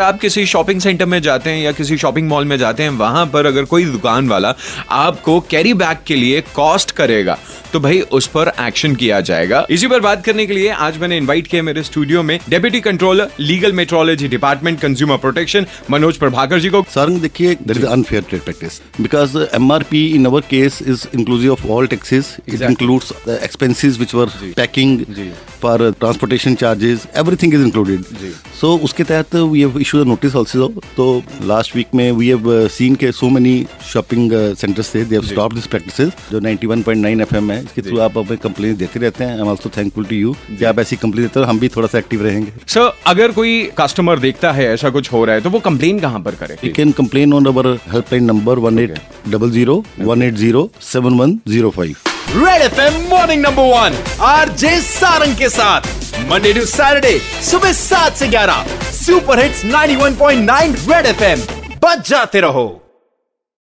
आप किसी shopping centre में जाते हैं या किसी शॉपिंग मॉल में जाते हैं वहाँ पर अगर कोई दुकान वाला आपको कैरी बैग के लिए कॉस्ट करेगा तो भाई उस पर एक्शन किया जाएगा इसी पर बात करने के लिए आज मैंने इनवाइट किया मेरे स्टूडियो में deputy controller legal metrology department consumer protection Manoj Prabhakar ji को सर देखिए there is unfair trade practice because uh, MRP in our case is inclusive of all taxes. It Exactly. includes the expenses which were पर transportation charges everything is included so उसके तहत we have issue notice also तो last week में we have seen के so many shopping centres से they have stop this practices जो 91.9 FM है. इसके थ्रू आप अपने कंप्लेन देते रहते हैं. I am also thankful to you कि आप ऐसी कंप्लेन देते हो हम भी थोड़ा सा एक्टिव रहेंगे। सर अगर कोई कस्टमर देखता है ऐसा कुछ हो रहा है तो वो कंप्लेन कहाँ पर करे? You can complain on our helpline number 1800 1807105 Red F M morning number one R J Sarang के साथ। मंडे टू सैटरडे सुबह सात से ग्यारह। Super hits 91.9 Red F M बच जाते रहो।